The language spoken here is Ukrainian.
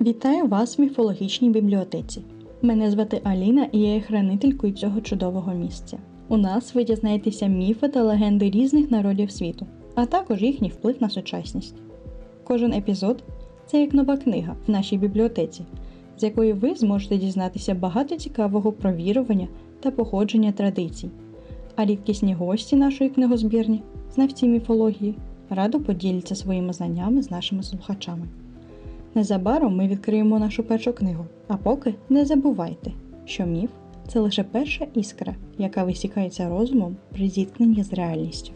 Вітаю вас в міфологічній бібліотеці. Мене звати Аліна і я є хранителькою цього чудового місця. У нас ви дізнаєтеся міфи та легенди різних народів світу, а також їхній вплив на сучасність. Кожен епізод це як нова книга в нашій бібліотеці, з якої ви зможете дізнатися багато цікавого про вірування та походження традицій. А рідкісні гості нашої книгозбірні, знавці міфології, радо поділяться своїми знаннями з нашими слухачами. Незабаром ми відкриємо нашу першу книгу, а поки не забувайте, що міф це лише перша іскра, яка висікається розумом при зіткненні з реальністю.